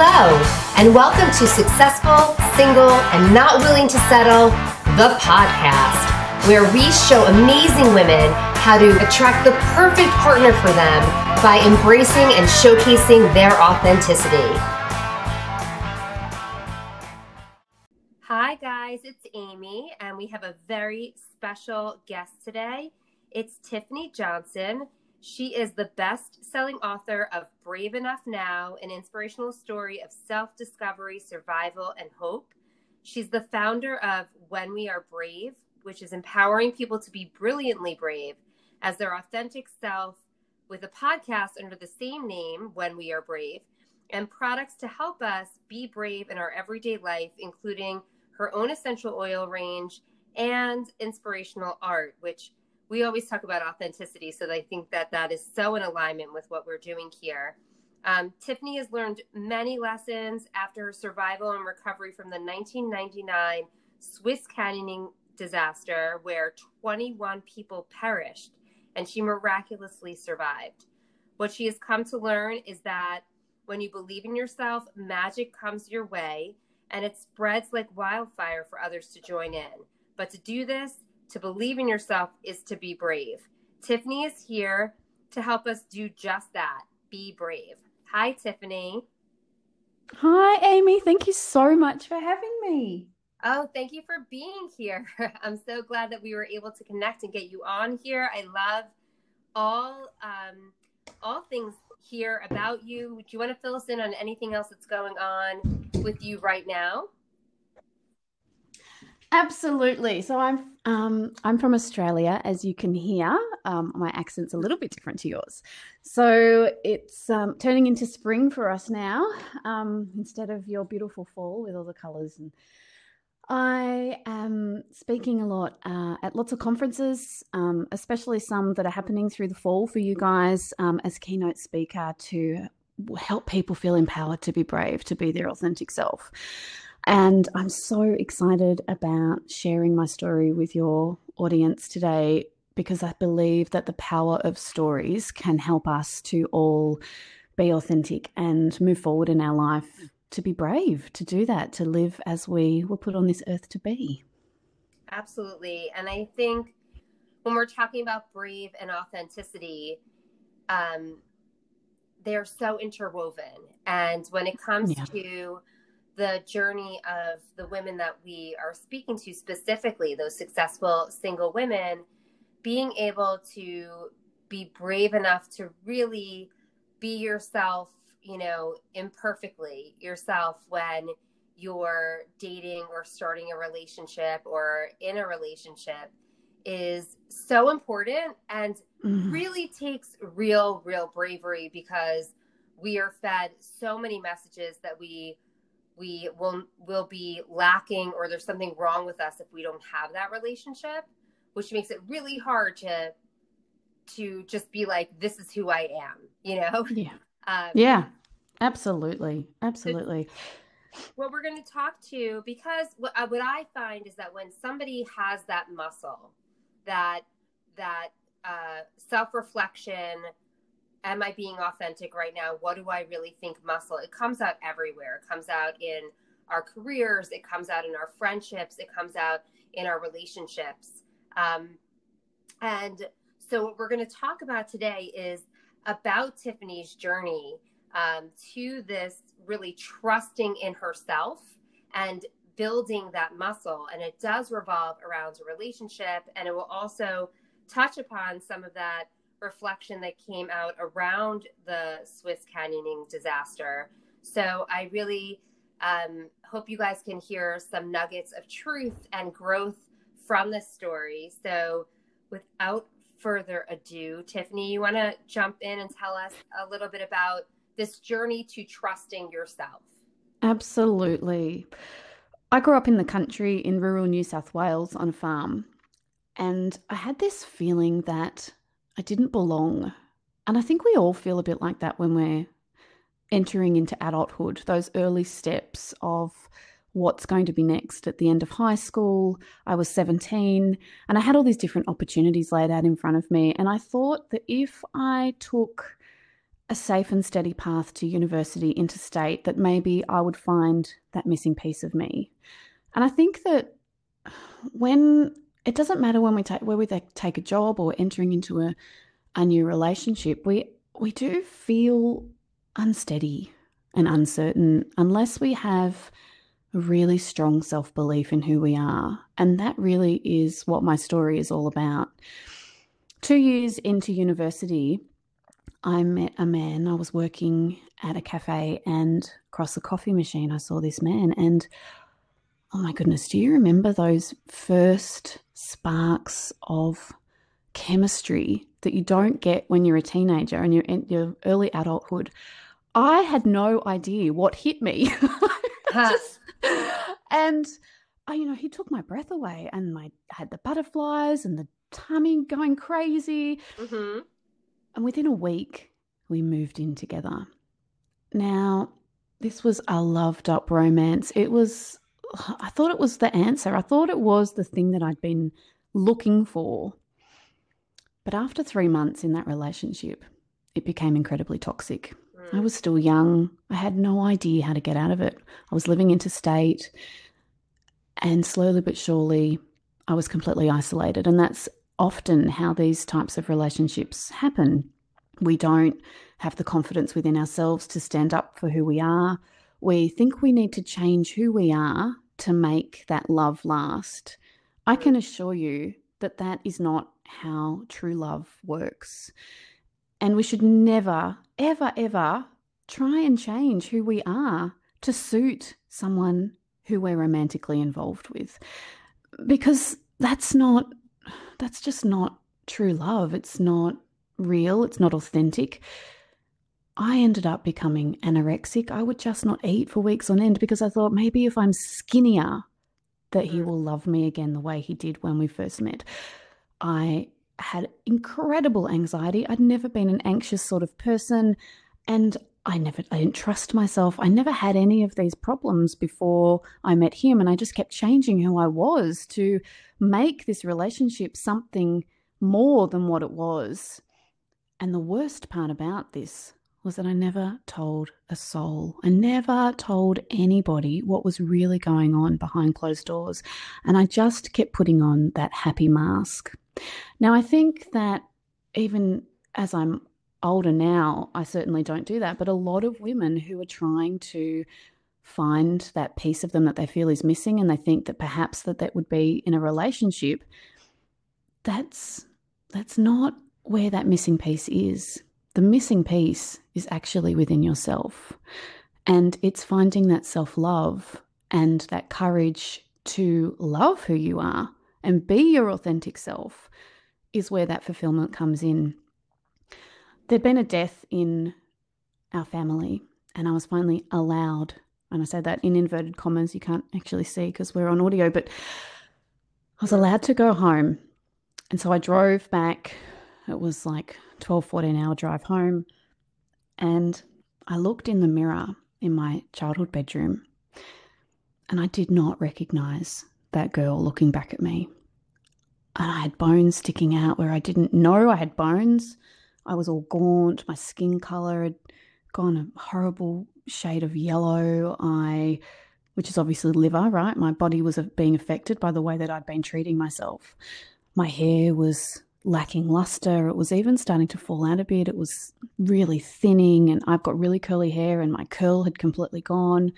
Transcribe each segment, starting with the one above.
Hello, and welcome to Successful, Single, and Not Willing to Settle, the podcast, where we show amazing women how to attract the perfect partner for them by embracing and showcasing their authenticity. Hi, guys, it's Amy, and we have a very special guest today. It's Tiffany Johnson. She is the best selling author of Brave Enough Now, an inspirational story of self discovery, survival, and hope. She's the founder of When We Are Brave, which is empowering people to be brilliantly brave as their authentic self with a podcast under the same name, When We Are Brave, and products to help us be brave in our everyday life, including her own essential oil range and inspirational art, which we always talk about authenticity. So I think that that is so in alignment with what we're doing here. Um, Tiffany has learned many lessons after her survival and recovery from the 1999 Swiss canyoning disaster, where 21 people perished and she miraculously survived. What she has come to learn is that when you believe in yourself, magic comes your way and it spreads like wildfire for others to join in. But to do this, to believe in yourself is to be brave. Tiffany is here to help us do just that be brave. Hi, Tiffany. Hi, Amy. Thank you so much for having me. Oh, thank you for being here. I'm so glad that we were able to connect and get you on here. I love all um, all things here about you. Do you want to fill us in on anything else that's going on with you right now? Absolutely. So I'm um, I'm from Australia, as you can hear. Um, my accent's a little bit different to yours. So it's um, turning into spring for us now, um, instead of your beautiful fall with all the colours. And I am speaking a lot uh, at lots of conferences, um, especially some that are happening through the fall for you guys um, as keynote speaker to help people feel empowered to be brave, to be their authentic self. And I'm so excited about sharing my story with your audience today because I believe that the power of stories can help us to all be authentic and move forward in our life to be brave, to do that, to live as we were put on this earth to be. Absolutely. And I think when we're talking about brave and authenticity, um, they're so interwoven. And when it comes yeah. to the journey of the women that we are speaking to specifically, those successful single women, being able to be brave enough to really be yourself, you know, imperfectly yourself when you're dating or starting a relationship or in a relationship is so important and mm-hmm. really takes real, real bravery because we are fed so many messages that we we will will be lacking or there's something wrong with us if we don't have that relationship which makes it really hard to to just be like this is who i am you know? Yeah. Um, yeah. Absolutely. Absolutely. So what we're going to talk to because what, uh, what i find is that when somebody has that muscle that that uh, self-reflection am I being authentic right now? What do I really think muscle? It comes out everywhere. It comes out in our careers, it comes out in our friendships, it comes out in our relationships. Um, and so, what we're going to talk about today is about Tiffany's journey um, to this really trusting in herself and building that muscle. And it does revolve around a relationship, and it will also touch upon some of that reflection that came out around the Swiss canyoning disaster. So I really um, hope you guys can hear some nuggets of truth and growth from this story. So without further ado, Tiffany, you want to jump in and tell us a little bit about this journey to trusting yourself? Absolutely. I grew up in the country in rural New South Wales on a farm. And I had this feeling that I didn't belong. And I think we all feel a bit like that when we're entering into adulthood, those early steps of what's going to be next at the end of high school. I was 17 and I had all these different opportunities laid out in front of me. And I thought that if I took a safe and steady path to university interstate that maybe I would find that missing piece of me. And I think that when it doesn't matter when we take where we take a job or entering into a, a new relationship, we we do feel unsteady and uncertain unless we have a really strong self belief in who we are. And that really is what my story is all about. Two years into university, I met a man. I was working at a cafe and across the coffee machine, I saw this man. And oh my goodness, do you remember those first sparks of chemistry that you don't get when you're a teenager and you're in your early adulthood? I had no idea what hit me. Just, and I, you know, he took my breath away, and my I had the butterflies and the tummy going crazy. Mm-hmm. And within a week, we moved in together. Now, this was a loved up romance. It was, I thought it was the answer. I thought it was the thing that I'd been looking for. But after three months in that relationship, it became incredibly toxic. Hmm. I was still young. I had no idea how to get out of it. I was living interstate. And slowly but surely, I was completely isolated. And that's often how these types of relationships happen. We don't have the confidence within ourselves to stand up for who we are. We think we need to change who we are to make that love last. I can assure you that that is not how true love works. And we should never, ever, ever try and change who we are to suit someone who we're romantically involved with. Because that's not, that's just not true love. It's not real. It's not authentic. I ended up becoming anorexic. I would just not eat for weeks on end because I thought maybe if I'm skinnier, that he mm. will love me again the way he did when we first met. I had incredible anxiety. I'd never been an anxious sort of person and I never I didn't trust myself. I never had any of these problems before I met him and I just kept changing who I was to make this relationship something more than what it was. And the worst part about this was that I never told a soul. I never told anybody what was really going on behind closed doors. And I just kept putting on that happy mask. Now, I think that even as I'm older now, I certainly don't do that. But a lot of women who are trying to find that piece of them that they feel is missing and they think that perhaps that that would be in a relationship that's that's not where that missing piece is the missing piece is actually within yourself and it's finding that self-love and that courage to love who you are and be your authentic self is where that fulfillment comes in. There'd been a death in our family, and I was finally allowed, and I say that in inverted commas, you can't actually see because we're on audio, but I was allowed to go home. And so I drove back. It was like 12, 14 hour drive home. And I looked in the mirror in my childhood bedroom and I did not recognize that girl looking back at me. And I had bones sticking out where I didn't know I had bones. I was all gaunt. My skin color had gone a horrible shade of yellow. I, which is obviously liver, right? My body was being affected by the way that I'd been treating myself. My hair was lacking luster. It was even starting to fall out a bit. It was really thinning, and I've got really curly hair, and my curl had completely gone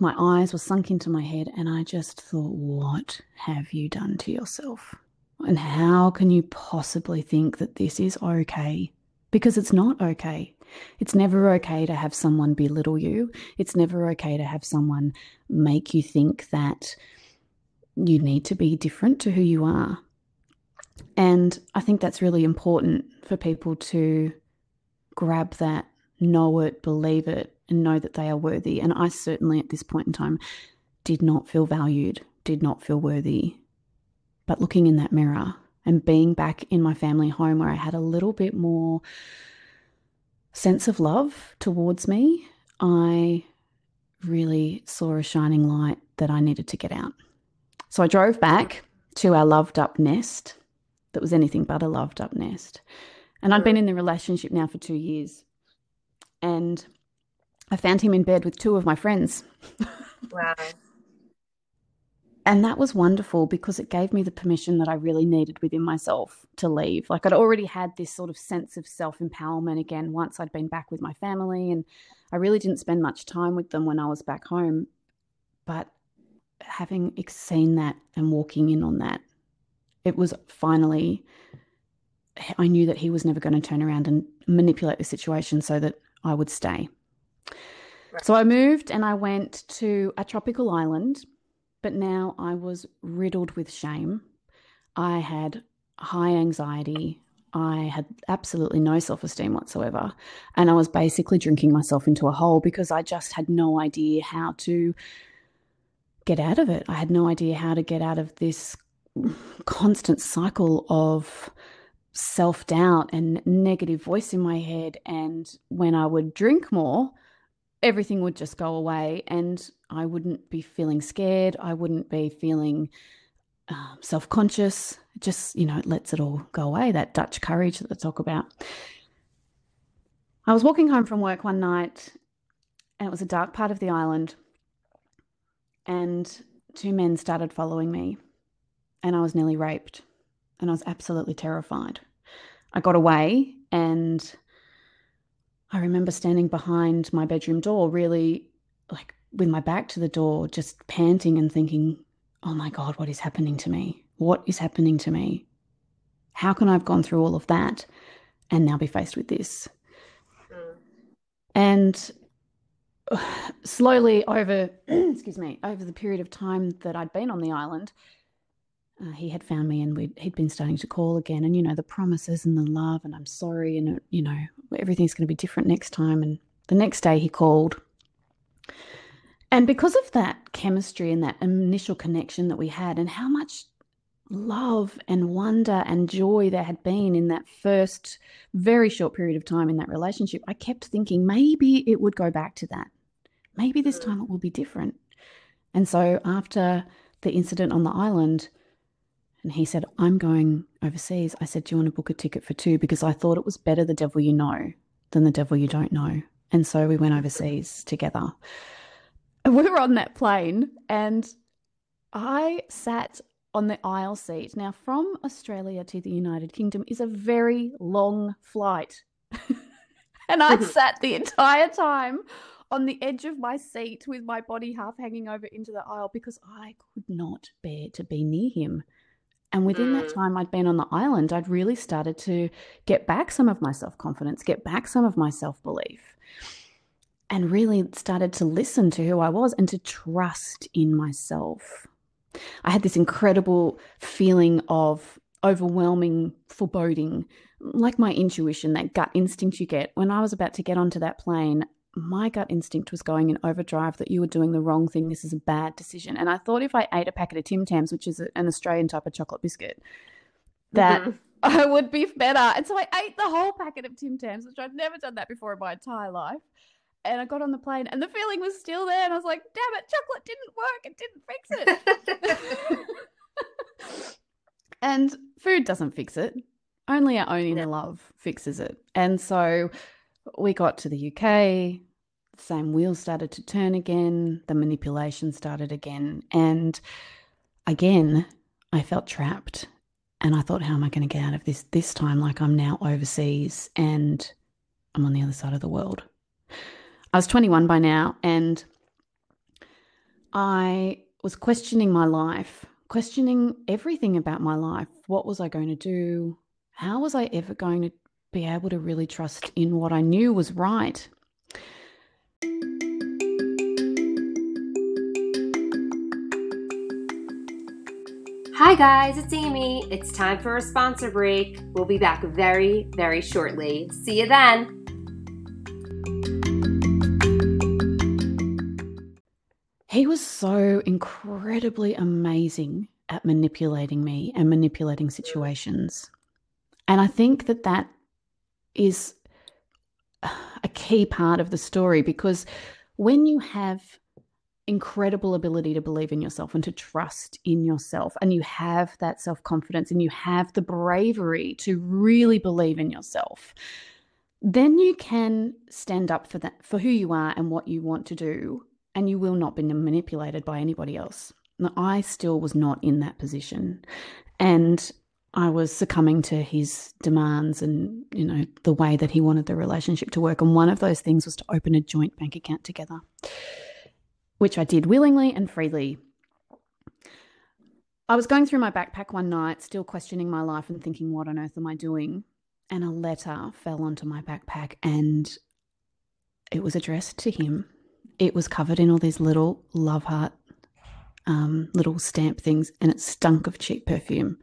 my eyes were sunk into my head, and I just thought, what have you done to yourself? And how can you possibly think that this is okay? Because it's not okay. It's never okay to have someone belittle you. It's never okay to have someone make you think that you need to be different to who you are. And I think that's really important for people to grab that, know it, believe it, and know that they are worthy. And I certainly at this point in time did not feel valued, did not feel worthy. But looking in that mirror and being back in my family home where I had a little bit more sense of love towards me, I really saw a shining light that I needed to get out. So I drove back to our loved up nest that was anything but a loved up nest. And I'd been in the relationship now for two years. and I found him in bed with two of my friends. Wow. and that was wonderful because it gave me the permission that I really needed within myself to leave. Like I'd already had this sort of sense of self empowerment again once I'd been back with my family, and I really didn't spend much time with them when I was back home. But having seen that and walking in on that, it was finally, I knew that he was never going to turn around and manipulate the situation so that I would stay. Right. So I moved and I went to a tropical island, but now I was riddled with shame. I had high anxiety. I had absolutely no self esteem whatsoever. And I was basically drinking myself into a hole because I just had no idea how to get out of it. I had no idea how to get out of this constant cycle of self doubt and negative voice in my head. And when I would drink more, everything would just go away and I wouldn't be feeling scared. I wouldn't be feeling um, self conscious. Just, you know, it lets it all go away, that Dutch courage that they talk about. I was walking home from work one night and it was a dark part of the island. And two men started following me and I was nearly raped and I was absolutely terrified. I got away and I remember standing behind my bedroom door, really like with my back to the door, just panting and thinking, oh my God, what is happening to me? What is happening to me? How can I have gone through all of that and now be faced with this? Mm. And slowly over, excuse me, over the period of time that I'd been on the island, uh, he had found me and we he'd been starting to call again and you know the promises and the love and i'm sorry and you know everything's going to be different next time. And the next day he called. And because of that chemistry and that initial connection that we had and how much love and wonder and joy there had been in that first very short period of time in that relationship i kept thinking maybe it would go back to that. Maybe this time it will be different. And so after the incident on the island and he said, I'm going overseas. I said, Do you want to book a ticket for two? Because I thought it was better the devil you know than the devil you don't know. And so we went overseas together. And we were on that plane, and I sat on the aisle seat. Now, from Australia to the United Kingdom is a very long flight. and I sat the entire time on the edge of my seat with my body half hanging over into the aisle because I could not bear to be near him. And within mm. that time I'd been on the island, I'd really started to get back some of my self confidence, get back some of my self belief, and really started to listen to who I was and to trust in myself. I had this incredible feeling of overwhelming foreboding, like my intuition, that gut instinct you get. When I was about to get onto that plane, my gut instinct was going in overdrive that you were doing the wrong thing. This is a bad decision. And I thought if I ate a packet of Tim Tams, which is an Australian type of chocolate biscuit, that mm-hmm. I would be better. And so I ate the whole packet of Tim Tams, which I'd never done that before in my entire life. And I got on the plane and the feeling was still there. And I was like, damn it, chocolate didn't work. It didn't fix it. and food doesn't fix it. Only our own inner love fixes it. And so we got to the UK, the same wheels started to turn again, the manipulation started again. And again, I felt trapped. And I thought, how am I going to get out of this this time? Like I'm now overseas and I'm on the other side of the world. I was 21 by now and I was questioning my life, questioning everything about my life. What was I going to do? How was I ever going to be able to really trust in what I knew was right. Hi, guys, it's Amy. It's time for a sponsor break. We'll be back very, very shortly. See you then. He was so incredibly amazing at manipulating me and manipulating situations. And I think that that is a key part of the story because when you have incredible ability to believe in yourself and to trust in yourself and you have that self-confidence and you have the bravery to really believe in yourself then you can stand up for that for who you are and what you want to do and you will not be manipulated by anybody else. Now, I still was not in that position and I was succumbing to his demands and you know the way that he wanted the relationship to work and one of those things was to open a joint bank account together which I did willingly and freely. I was going through my backpack one night still questioning my life and thinking what on earth am I doing and a letter fell onto my backpack and it was addressed to him. It was covered in all these little love heart, um, little stamp things, and it stunk of cheap perfume.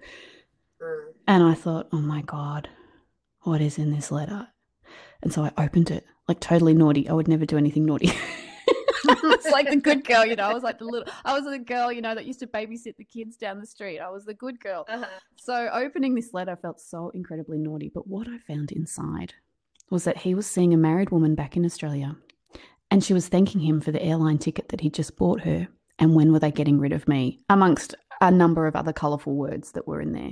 And I thought, oh my God, what is in this letter? And so I opened it, like totally naughty. I would never do anything naughty. it's like the good girl, you know. I was like the little, I was the girl, you know, that used to babysit the kids down the street. I was the good girl. Uh-huh. So opening this letter felt so incredibly naughty. But what I found inside was that he was seeing a married woman back in Australia and she was thanking him for the airline ticket that he'd just bought her. And when were they getting rid of me? Amongst a number of other colourful words that were in there.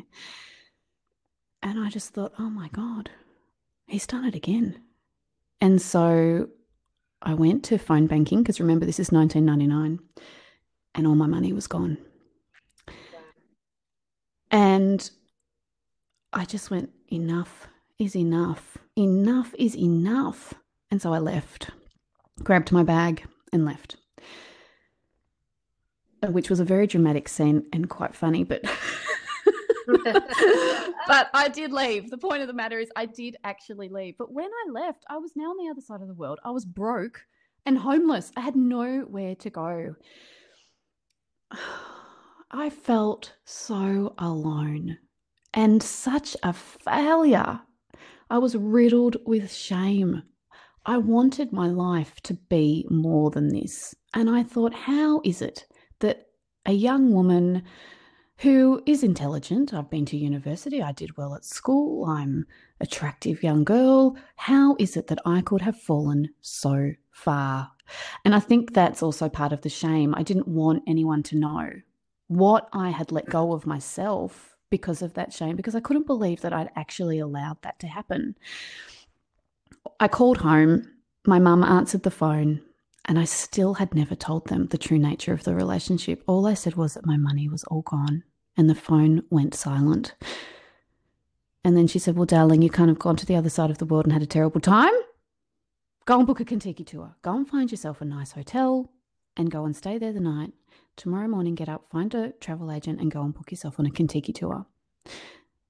And I just thought, oh my God, he's done it again. And so I went to phone banking because remember, this is 1999 and all my money was gone. And I just went, enough is enough. Enough is enough. And so I left, grabbed my bag, and left. Which was a very dramatic scene and quite funny, but but I did leave. The point of the matter is, I did actually leave. But when I left, I was now on the other side of the world. I was broke and homeless. I had nowhere to go. I felt so alone and such a failure. I was riddled with shame. I wanted my life to be more than this. And I thought, how is it that a young woman who is intelligent. I've been to university. I did well at school. I'm attractive young girl. How is it that I could have fallen so far? And I think that's also part of the shame. I didn't want anyone to know what I had let go of myself because of that shame, because I couldn't believe that I'd actually allowed that to happen. I called home. My mum answered the phone, and I still had never told them the true nature of the relationship. All I said was that my money was all gone and the phone went silent. And then she said, Well, darling, you kind of gone to the other side of the world and had a terrible time. Go and book a Contiki tour. Go and find yourself a nice hotel and go and stay there the night. Tomorrow morning, get up, find a travel agent, and go and book yourself on a Contiki tour.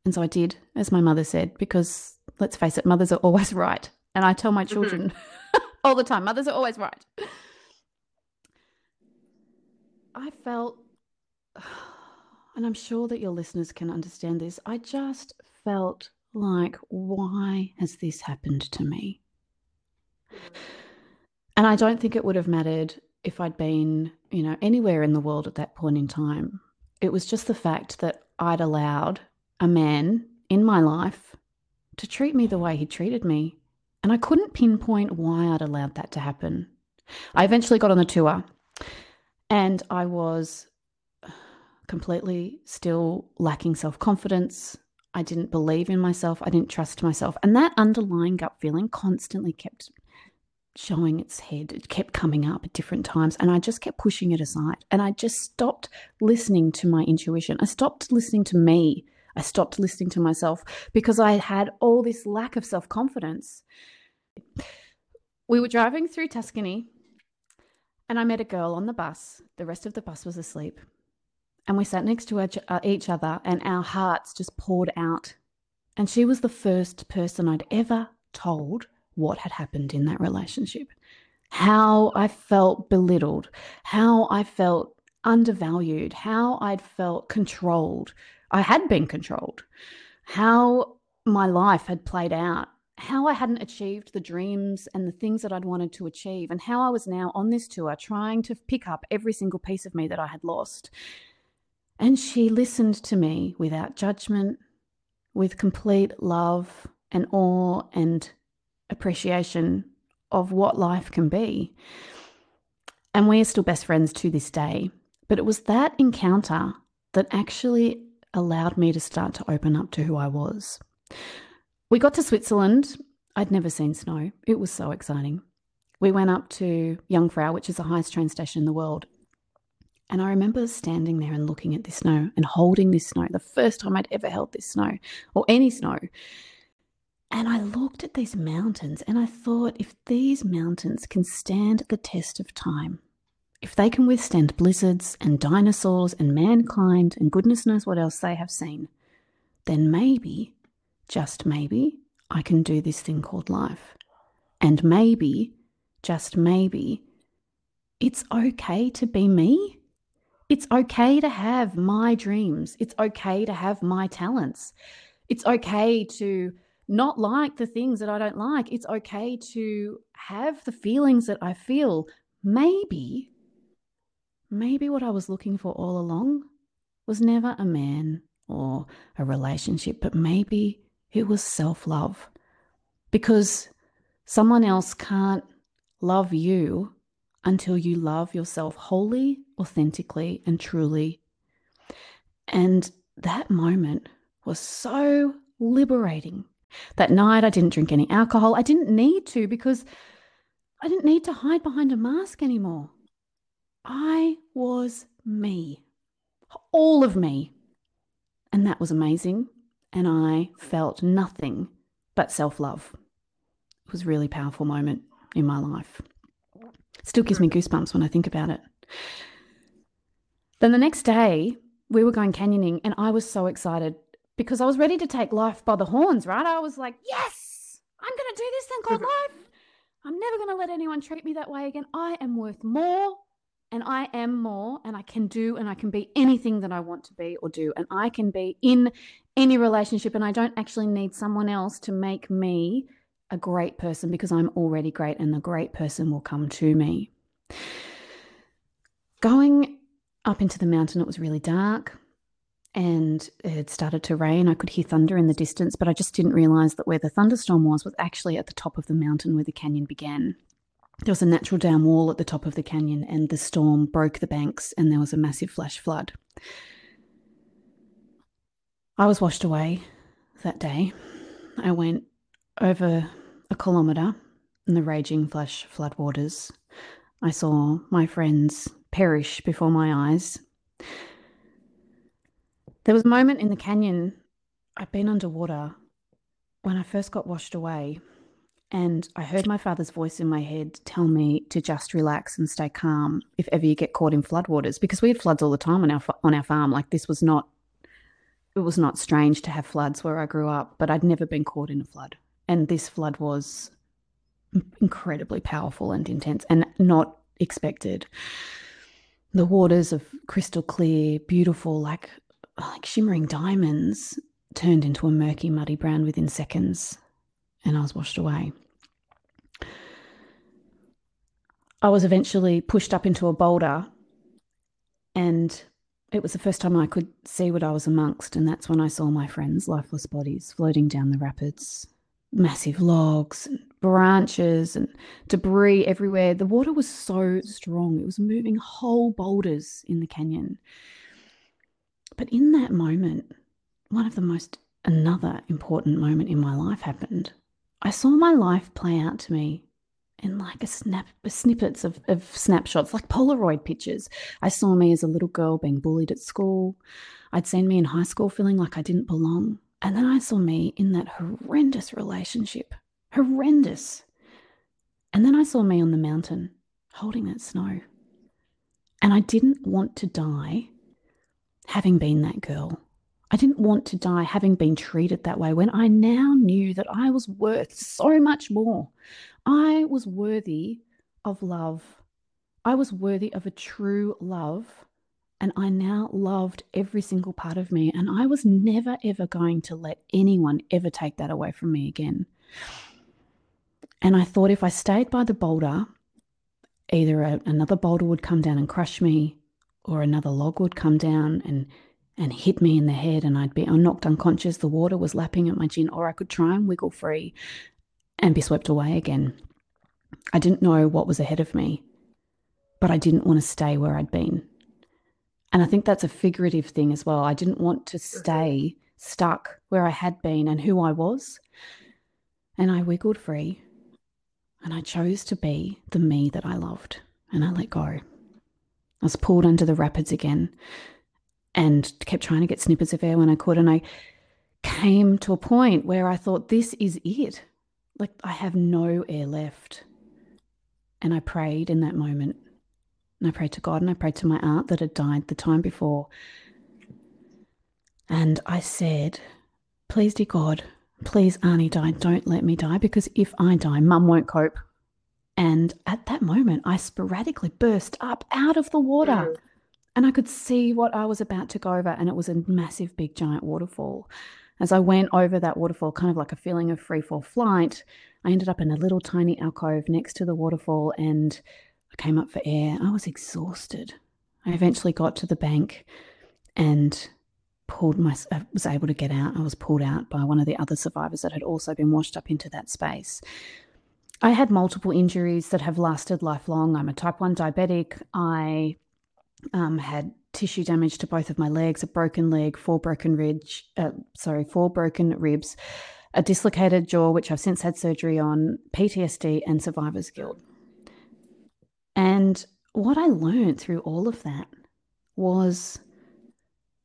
And so I did, as my mother said, because let's face it, mothers are always right. And I tell my mm-hmm. all the time, mothers are always right. I felt and I'm sure that your listeners can understand this, I just felt like, why has this happened to me? And I don't think it would have mattered if I'd been, you know, anywhere in the world at that point in time. It was just the fact that I'd allowed a man in my life to treat me the way he treated me. And I couldn't pinpoint why I'd allowed that to happen. I eventually got on the tour and I was completely still lacking self confidence. I didn't believe in myself. I didn't trust myself. And that underlying gut feeling constantly kept showing its head. It kept coming up at different times. And I just kept pushing it aside. And I just stopped listening to my intuition. I stopped listening to me. I stopped listening to myself because I had all this lack of self confidence. We were driving through Tuscany and I met a girl on the bus. The rest of the bus was asleep and we sat next to uh, each other and our hearts just poured out. And she was the first person I'd ever told what had happened in that relationship, how I felt belittled, how I felt undervalued, how I'd felt controlled. I had been controlled, how my life had played out, how I hadn't achieved the dreams and the things that I'd wanted to achieve, and how I was now on this tour trying to pick up every single piece of me that I had lost. And she listened to me without judgment, with complete love and awe and appreciation of what life can be. And we are still best friends to this day. But it was that encounter that actually allowed me to start to open up to who I was. We got to Switzerland. I'd never seen snow. It was so exciting. We went up to Jungfrau, which is the highest train station in the world. And I remember standing there and looking at this snow and holding this snow, the first time I'd ever held this snow or any snow. And I looked at these mountains and I thought, if these mountains can stand the test of time, if they can withstand blizzards and dinosaurs and mankind and goodness knows what else they have seen, then maybe, just maybe, I can do this thing called life. And maybe, just maybe, it's okay to be me. It's okay to have my dreams. It's okay to have my talents. It's okay to not like the things that I don't like. It's okay to have the feelings that I feel. Maybe, maybe what I was looking for all along was never a man or a relationship, but maybe it was self love. Because someone else can't love you until you love yourself wholly, authentically, and truly. And that moment was so liberating that night, I didn't drink any alcohol. I didn't need to because I didn't need to hide behind a mask anymore. I was me, all of me. And that was amazing. And I felt nothing but self love. It was a really powerful moment in my life. It still gives me goosebumps when I think about it. Then the next day, we were going canyoning, and I was so excited because I was ready to take life by the horns, right? I was like, yes, I'm going to do this thing called life. I'm never going to let anyone treat me that way again. I am worth more and I am more and I can do and I can be anything that I want to be or do. And I can be in any relationship and I don't actually need someone else to make me a great person because I'm already great and the great person will come to me. Going up into the mountain, it was really dark and it had started to rain. I could hear thunder in the distance, but I just didn't realize that where the thunderstorm was was actually at the top of the mountain where the canyon began. There was a natural down wall at the top of the canyon, and the storm broke the banks, and there was a massive flash flood. I was washed away that day. I went over a kilometre in the raging flash floodwaters. I saw my friends perish before my eyes. There was a moment in the canyon, I'd been underwater when I first got washed away, and I heard my father's voice in my head tell me to just relax and stay calm if ever you get caught in floodwaters, because we had floods all the time on our on our farm. Like this was not, it was not strange to have floods where I grew up, but I'd never been caught in a flood, and this flood was incredibly powerful and intense and not expected. The waters of crystal clear, beautiful, like like shimmering diamonds turned into a murky, muddy brown within seconds, and I was washed away. I was eventually pushed up into a boulder, and it was the first time I could see what I was amongst, and that's when I saw my friends' lifeless bodies floating down the rapids. Massive logs and branches and debris everywhere. The water was so strong, it was moving whole boulders in the canyon. But in that moment, one of the most, another important moment in my life happened. I saw my life play out to me in like a snap, snippets of, of snapshots, like Polaroid pictures. I saw me as a little girl being bullied at school. I'd seen me in high school feeling like I didn't belong. And then I saw me in that horrendous relationship. Horrendous. And then I saw me on the mountain holding that snow. And I didn't want to die having been that girl. I didn't want to die having been treated that way when I now knew that I was worth so much more. I was worthy of love. I was worthy of a true love. And I now loved every single part of me. And I was never, ever going to let anyone ever take that away from me again. And I thought if I stayed by the boulder, either a, another boulder would come down and crush me, or another log would come down and and hit me in the head and I'd be knocked unconscious. The water was lapping at my chin, or I could try and wiggle free and be swept away again. I didn't know what was ahead of me, but I didn't want to stay where I'd been. And I think that's a figurative thing as well. I didn't want to mm-hmm. stay stuck where I had been and who I was. And I wiggled free and I chose to be the me that I loved and I let go. I was pulled under the rapids again and kept trying to get snippets of air when I could. And I came to a point where I thought, this is it. Like, I have no air left. And I prayed in that moment. And I prayed to God and I prayed to my aunt that had died the time before. And I said, Please, dear God, please, Arnie die. Don't let me die because if I die, mum won't cope. And at that moment, I sporadically burst up out of the water. Mm. And I could see what I was about to go over, and it was a massive, big, giant waterfall. As I went over that waterfall, kind of like a feeling of free fall flight, I ended up in a little tiny alcove next to the waterfall and I came up for air. I was exhausted. I eventually got to the bank and pulled my I was able to get out. I was pulled out by one of the other survivors that had also been washed up into that space. I had multiple injuries that have lasted lifelong. I'm a type 1 diabetic. I um, had tissue damage to both of my legs, a broken leg, four broken ribs, uh, sorry, four broken ribs, a dislocated jaw, which I've since had surgery on, PTSD, and survivor's guilt. And what I learned through all of that was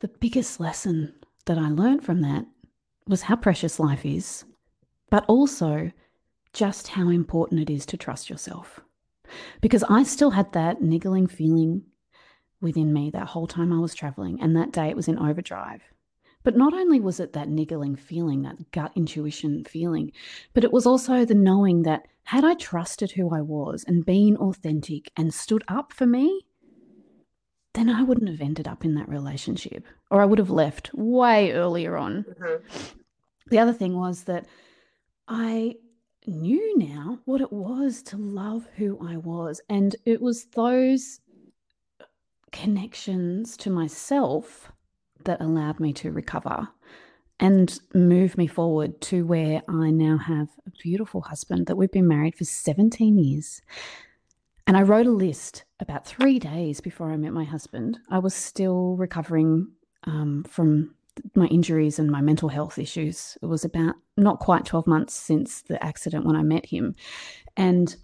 the biggest lesson that I learned from that was how precious life is, but also just how important it is to trust yourself. Because I still had that niggling feeling within me that whole time I was traveling, and that day it was in overdrive. But not only was it that niggling feeling, that gut intuition feeling, but it was also the knowing that had I trusted who I was and been authentic and stood up for me, then I wouldn't have ended up in that relationship or I would have left way earlier on. Mm-hmm. The other thing was that I knew now what it was to love who I was. And it was those connections to myself that allowed me to recover and move me forward to where I now have a beautiful husband that we've been married for 17 years. And I wrote a list about three days before I met my husband. I was still recovering um, from my injuries and my mental health issues. It was about not quite 12 months since the accident when I met him. And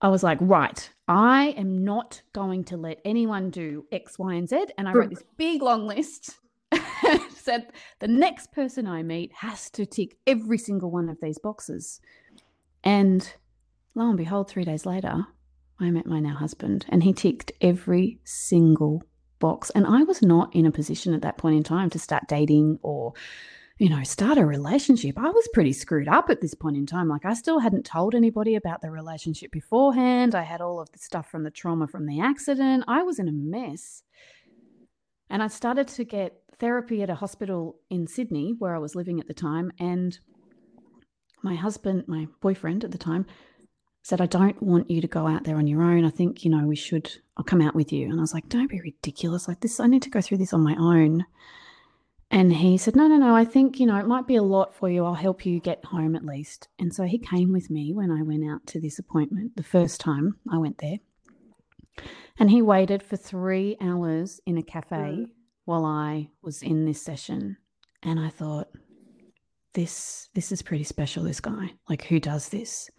I was like, right, I am not going to let anyone do X, Y, and Z. And I wrote this big long list. said the next person I meet has to tick every single one of these boxes. And lo and behold, three days later, I met my now husband, and he ticked every single box. And I was not in a position at that point in time to start dating or you know, start a relationship. I was pretty screwed up at this point in time. Like, I still hadn't told anybody about the relationship beforehand. I had all of the stuff from the trauma from the accident. I was in a mess. And I started to get therapy at a hospital in Sydney where I was living at the time. And my husband, my boyfriend at the time, said, I don't want you to go out there on your own. I think, you know, we should, I'll come out with you. And I was like, don't be ridiculous. Like this, I need to go through this on my own. And he said, No, no, no, I think, you know, it might be a lot for you. I'll help you get home at least. And so he came with me when I went out to this appointment the first time I went there. And he waited for three hours in a cafe mm. while I was in this session. And I thought, this this is pretty special, this guy. Like who does this?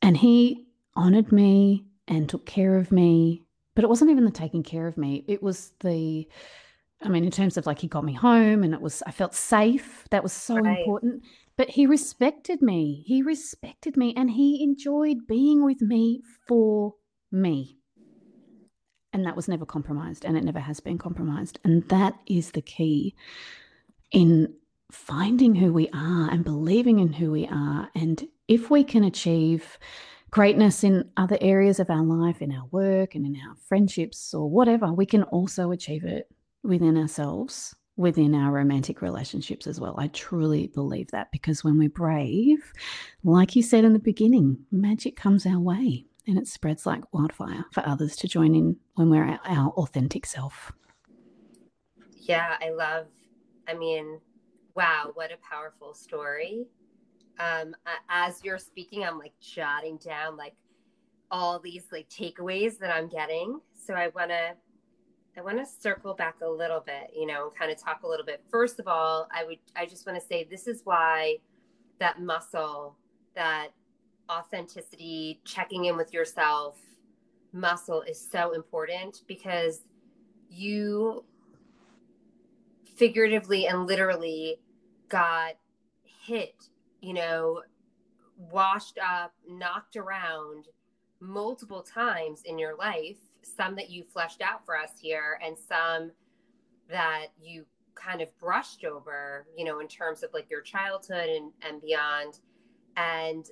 And he honored me and took care of me. But it wasn't even the taking care of me. It was the I mean, in terms of like he got me home and it was, I felt safe. That was so right. important. But he respected me. He respected me and he enjoyed being with me for me. And that was never compromised and it never has been compromised. And that is the key in finding who we are and believing in who we are. And if we can achieve greatness in other areas of our life, in our work and in our friendships or whatever, we can also achieve it within ourselves, within our romantic relationships as well. I truly believe that because when we're brave, like you said in the beginning, magic comes our way and it spreads like wildfire for others to join in when we're our, authentic self. Yeah, I love, I mean, wow, what a powerful story. Um, as you're speaking, I'm like jotting down like all these like takeaways that I'm getting. So I want to I want to circle back a little bit, you know, and kind of talk a little bit. First of all, I would, I just want to say this is why that muscle, that authenticity, checking in with yourself muscle is so important because you figuratively and literally got hit, you know, washed up, knocked around multiple times in your life, some that you fleshed out for us here, and some that you kind of brushed over, you know, in terms of like your childhood and, and beyond. And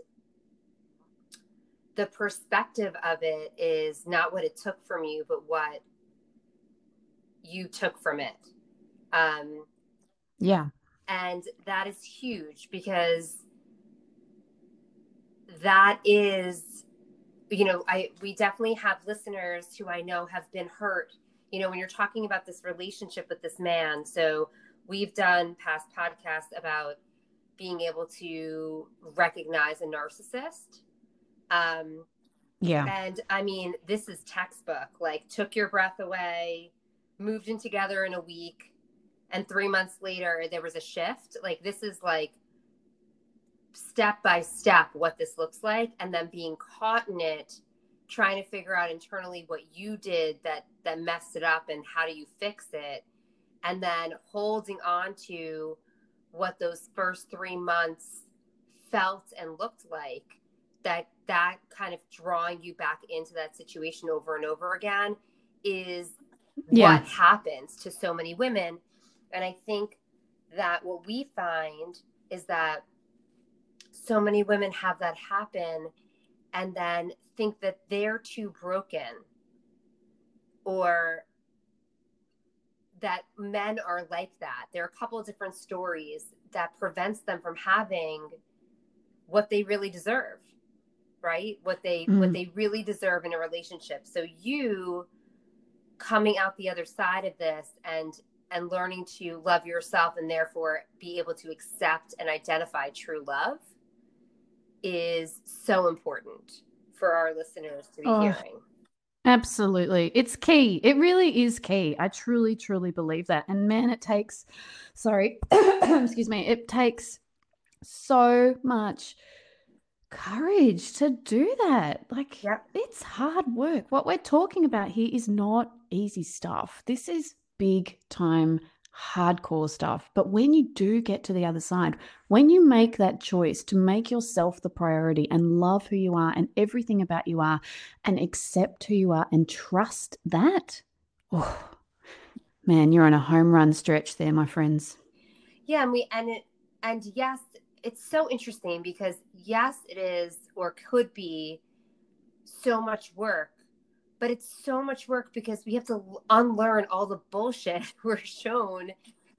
the perspective of it is not what it took from you, but what you took from it. Um, yeah. And that is huge because that is, you know, I we definitely have listeners who I know have been hurt. You know, when you're talking about this relationship with this man, so we've done past podcasts about being able to recognize a narcissist. Um, yeah. And I mean, this is textbook. Like, took your breath away, moved in together in a week, and three months later there was a shift. Like, this is like step by step what this looks like, and then being caught in it, trying to figure out internally what you did that that messed it up, and how do you fix it, and then holding on to what those first three months felt and looked like that that kind of drawing you back into that situation over and over again is yeah. what happens to so many women. And I think that what we find is that so many women have that happen and then think that they're too broken or that men are like that. There are a couple of different stories that prevents them from having what they really deserve right what they mm. what they really deserve in a relationship so you coming out the other side of this and and learning to love yourself and therefore be able to accept and identify true love is so important for our listeners to be oh, hearing absolutely it's key it really is key i truly truly believe that and man it takes sorry excuse me it takes so much courage to do that. Like, yep. it's hard work. What we're talking about here is not easy stuff. This is big time, hardcore stuff. But when you do get to the other side, when you make that choice to make yourself the priority and love who you are and everything about you are and accept who you are and trust that, oh, man, you're on a home run stretch there, my friends. Yeah, and we and it and yes, it's so interesting because yes, it is or could be so much work, but it's so much work because we have to unlearn all the bullshit we're shown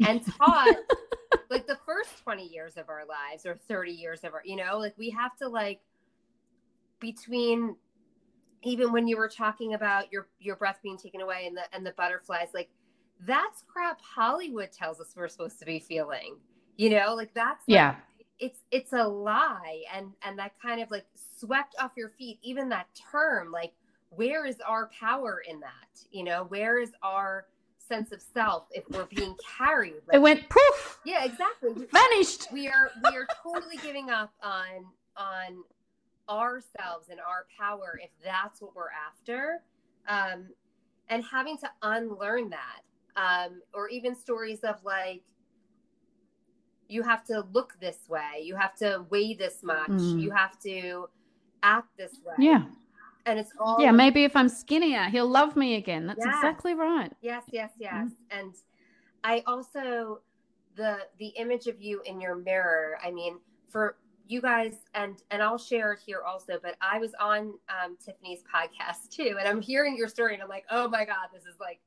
and taught like the first 20 years of our lives or 30 years of our, you know, like we have to like between even when you were talking about your your breath being taken away and the and the butterflies like that's crap hollywood tells us we're supposed to be feeling you know like that's like, yeah. it's it's a lie and and that kind of like swept off your feet even that term like where is our power in that? You know where is our sense of self if we're being carried like, it went poof yeah exactly. Vanished. we are we are totally giving up on on ourselves and our power if that's what we're after. Um and having to unlearn that um or even stories of like you have to look this way you have to weigh this much mm. you have to act this way. Yeah and it's all yeah maybe if i'm skinnier he'll love me again that's yes. exactly right yes yes yes mm. and i also the the image of you in your mirror i mean for you guys and and i'll share it here also but i was on um, tiffany's podcast too and i'm hearing your story and i'm like oh my god this is like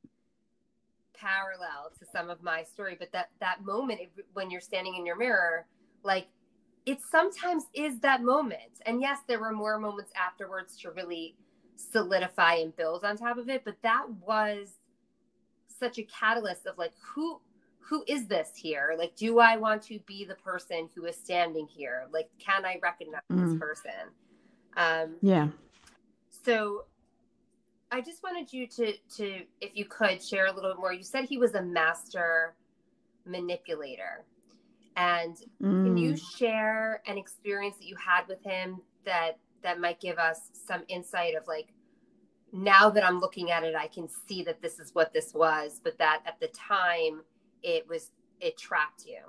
parallel to some of my story but that that moment when you're standing in your mirror like it sometimes is that moment and yes there were more moments afterwards to really solidify and build on top of it but that was such a catalyst of like who who is this here like do i want to be the person who is standing here like can i recognize mm. this person um yeah so I just wanted you to to if you could share a little bit more. You said he was a master manipulator. And mm. can you mm. share an experience that you had with him that that might give us some insight of like now that I'm looking at it, I can see that this is what this was, but that at the time it was it trapped you.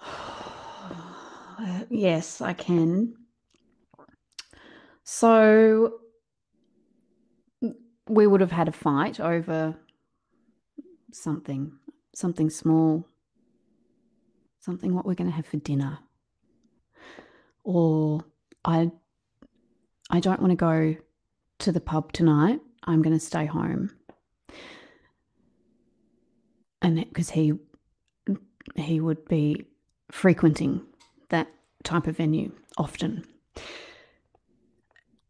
yes, I can. So we would have had a fight over something, something small, something what we're going to have for dinner. Or I I don't want to go to the pub tonight. I'm going to stay home. And because he he would be frequenting that type of venue often.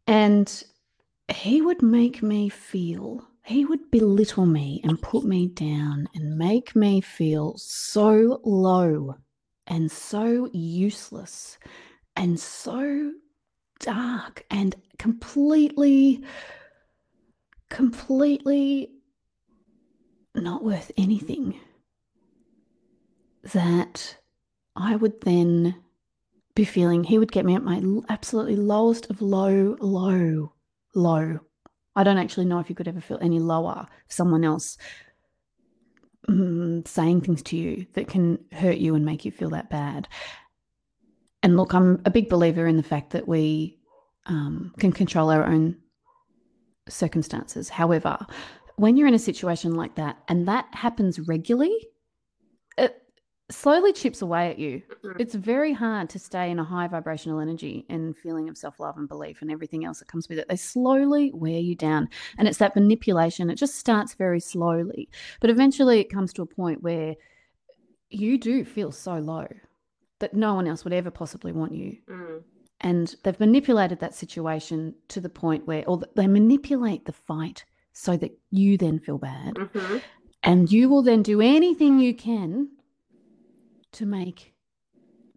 And he would make me feel, he would belittle me and put me down and make me feel so low and so useless and so dark and completely, completely not worth anything that I would then be feeling he would get me at my absolutely lowest of low, low, low. I don't actually know if you could ever feel any lower. Someone else mm, saying things to you that can hurt you and make you feel that bad. And look, I'm a big believer in the fact that we um, can control our own circumstances. However, when you're in a situation like that and that happens regularly, slowly chips away at you. Mm-hmm. It's very hard to stay in a high vibrational energy and feeling of self love and belief and everything else that comes with it. They slowly wear you down. And it's that manipulation. It just starts very slowly. But eventually it comes to a point where you do feel so low that no one else would ever possibly want you. Mm. And they've manipulated that situation to the point where, or they manipulate the fight so that you then feel bad. Mm-hmm. And you will then do anything you can to make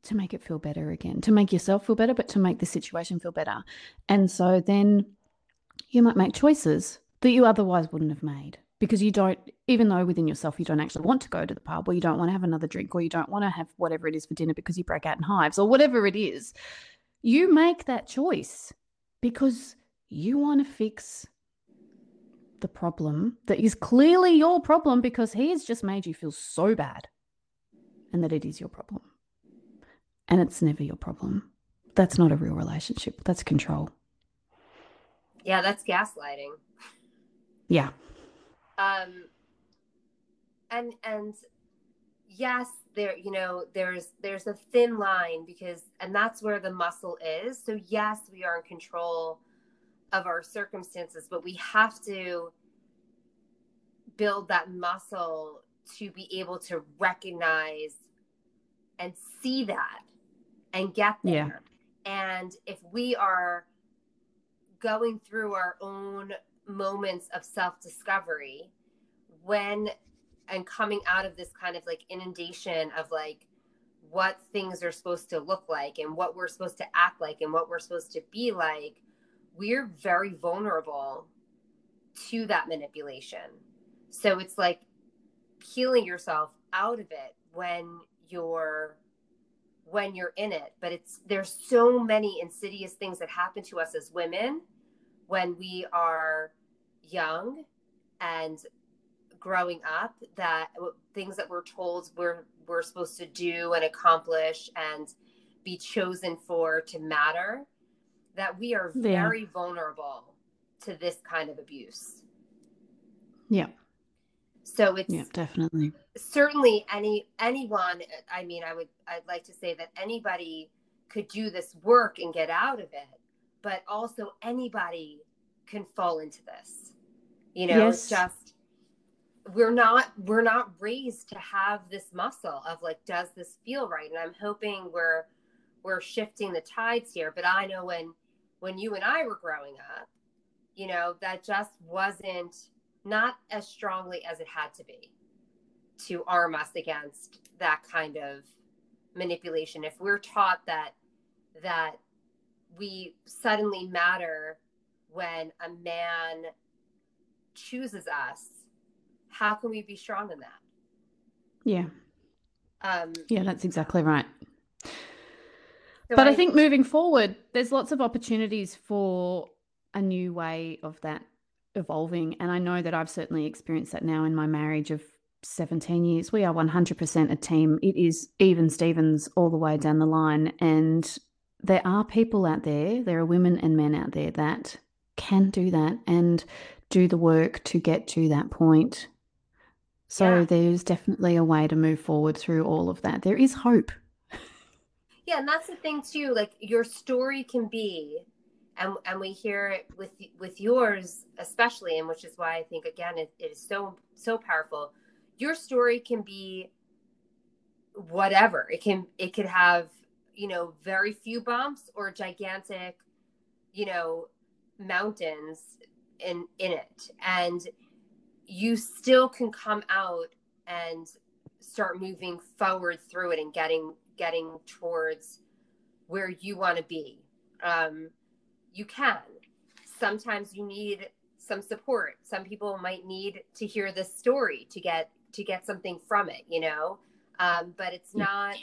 to make it feel better again, to make yourself feel better, but to make the situation feel better. And so then you might make choices that you otherwise wouldn't have made because you don't, even though within yourself you don't actually want to go to the pub or you don't want to have another drink or you don't want to have whatever it is for dinner because you break out in hives or whatever it is, you make that choice because you want to fix the problem that is clearly your problem because he has just made you feel so bad and that it is your problem. And it's never your problem. That's not a real relationship. That's control. Yeah, that's gaslighting. Yeah. Um and and yes, there you know, there's there's a thin line because and that's where the muscle is. So yes, we are in control of our circumstances, but we have to build that muscle to be able to recognize and see that and get there. Yeah. And if we are going through our own moments of self discovery, when and coming out of this kind of like inundation of like what things are supposed to look like and what we're supposed to act like and what we're supposed to be like, we're very vulnerable to that manipulation. So it's like healing yourself out of it when you're when you're in it. But it's there's so many insidious things that happen to us as women when we are young and growing up that things that we're told we're we're supposed to do and accomplish and be chosen for to matter that we are very yeah. vulnerable to this kind of abuse. Yeah so it's yeah, definitely certainly any anyone. I mean, I would I'd like to say that anybody could do this work and get out of it, but also anybody can fall into this. You know, yes. it's just we're not we're not raised to have this muscle of like, does this feel right? And I'm hoping we're we're shifting the tides here. But I know when when you and I were growing up, you know, that just wasn't not as strongly as it had to be to arm us against that kind of manipulation if we're taught that that we suddenly matter when a man chooses us how can we be strong in that? Yeah. Um, yeah, that's exactly right. so but I, think moving forward, there's lots of opportunities for a new way of that evolving. And I know that I've certainly experienced that now in my marriage of 17 years. We are 100% a team. It is even Stevens all the way down the line. And there are people out there, there are women and men out there that can do that and do the work to get to that point. So Yeah. there's definitely a way to move forward through all of that. There is hope. Yeah, and that's the thing too. Like your story can be, and and we hear it with with yours especially, and which is why I think again it, it is so so powerful. Your story can be whatever. It can it could have you know very few bumps or gigantic, you know, mountains in in it, and you still can come out and start moving forward through it and getting getting towards where you want to be um, you can sometimes you need some support some people might need to hear this story to get to get something from it you know um, but it's not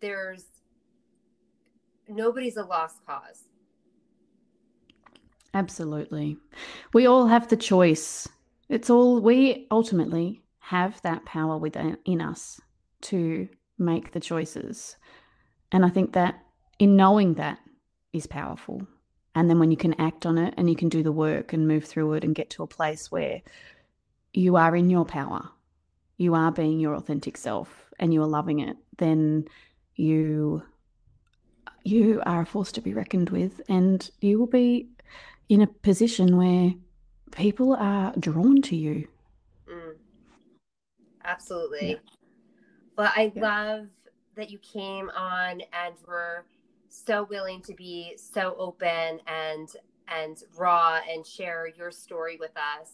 there's nobody's a lost cause Absolutely. We all have the choice. It's all, we ultimately have that power within in us to make the choices. And I think that in knowing that is powerful. And then when you can act on it and you can do the work and move through it and get to a place where you are in your power, you are being your authentic self and you are loving it, then you you are a force to be reckoned with and you will be in a position where people are drawn to you. Mm. Absolutely. Yeah. Well, I Yeah. love that you came on and were so willing to be so open and and raw and share your story with us,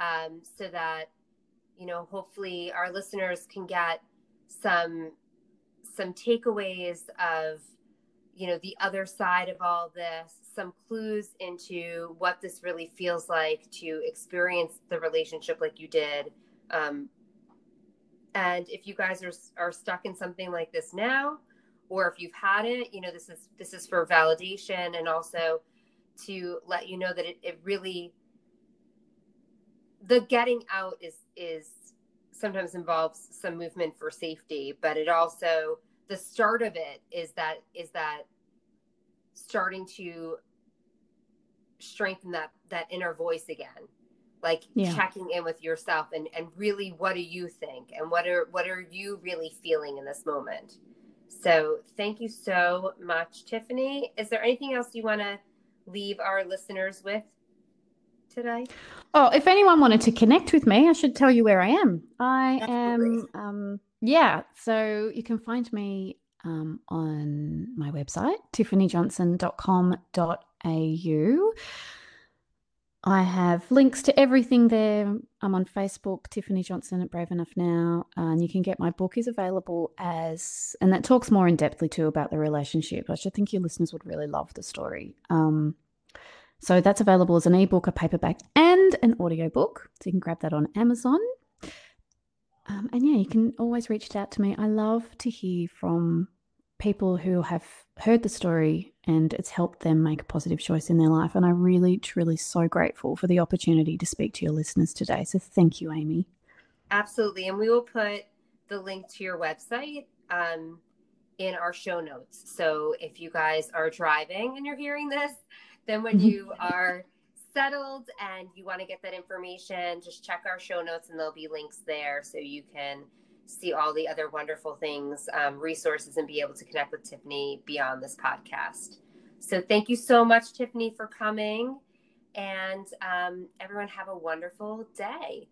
um, so that you know hopefully our listeners can get some some takeaways of you know the other side of all this some clues into what this really feels like to experience the relationship like you did um, and if you guys are are stuck in something like this now or if you've had it you know this is this is for validation and also to let you know that it, it really the getting out is is sometimes involves some movement for safety but it also the start of it is that is that starting to strengthen that that inner voice again like Yeah. checking in with yourself and and really what do you think and what are what are you really feeling in this moment so thank you so much tiffany is there anything else you want to leave our listeners with today Oh, if anyone wanted to connect with me, I should tell you where I am. I Absolutely. am, um, yeah, so you can find me um, on my website, tiffanyjohnson.com.au. I have links to everything there. I'm on Facebook, Tiffany Johnson at Brave Enough Now. And you can get my book is available as, and that talks more in depthly too about the relationship. I should think your listeners would really love the story. Um, so that's available as an ebook, a paperback, and an audiobook. So you can grab that on Amazon. Um, and yeah, you can always reach out to me. I love to hear from people who have heard the story and it's helped them make a positive choice in their life. And I'm really, truly so grateful for the opportunity to speak to your listeners today. So thank you, Amy. Absolutely. And we will put the link to your website um, in our show notes. So if you guys are driving and you're hearing this, then when Mhm. you are settled and you want to get that information, just check our show notes and there'll be links there so you can see all the other wonderful things, um, resources, and be able to connect with Tiffany beyond this podcast. So thank you so much, Tiffany, for coming. And um, everyone, have a wonderful day.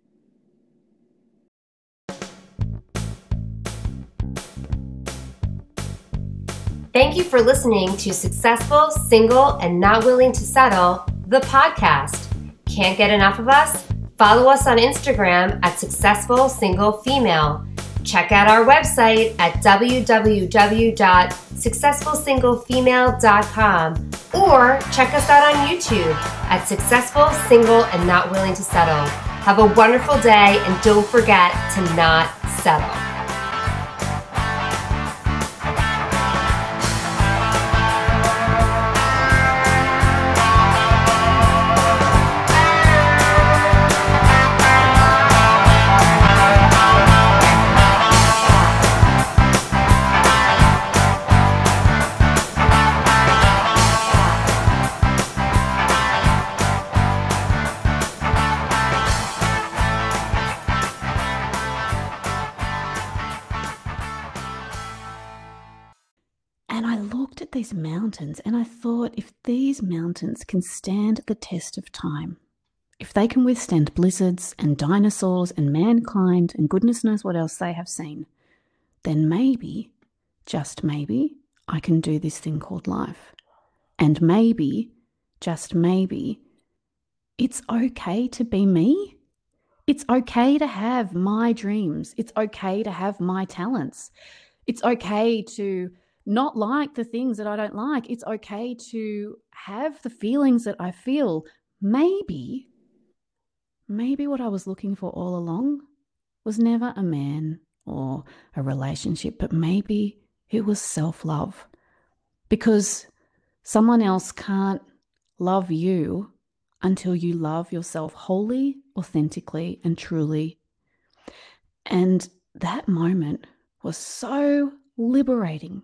Thank you for listening to Successful, Single, and Not Willing to Settle, the podcast. Can't get enough of us? Follow us on Instagram at Successful Single Female. Check out our website at www.successfulsinglefemale.com or check us out on YouTube at Successful, Single, and Not Willing to Settle. Have a wonderful day and don't forget to not settle. Mountains and I thought if these mountains can stand the test of time, if they can withstand blizzards and dinosaurs and mankind and goodness knows what else they have seen, then maybe, just maybe, I can do this thing called life. And maybe, just maybe, it's okay to be me. It's okay to have my dreams. It's okay to have my talents. It's okay to not like the things that I don't like. It's okay to have the feelings that I feel. Maybe, maybe what I was looking for all along was never a man or a relationship, but maybe it was self love. Because someone else can't love you until you love yourself wholly, authentically, and truly. And that moment was so liberating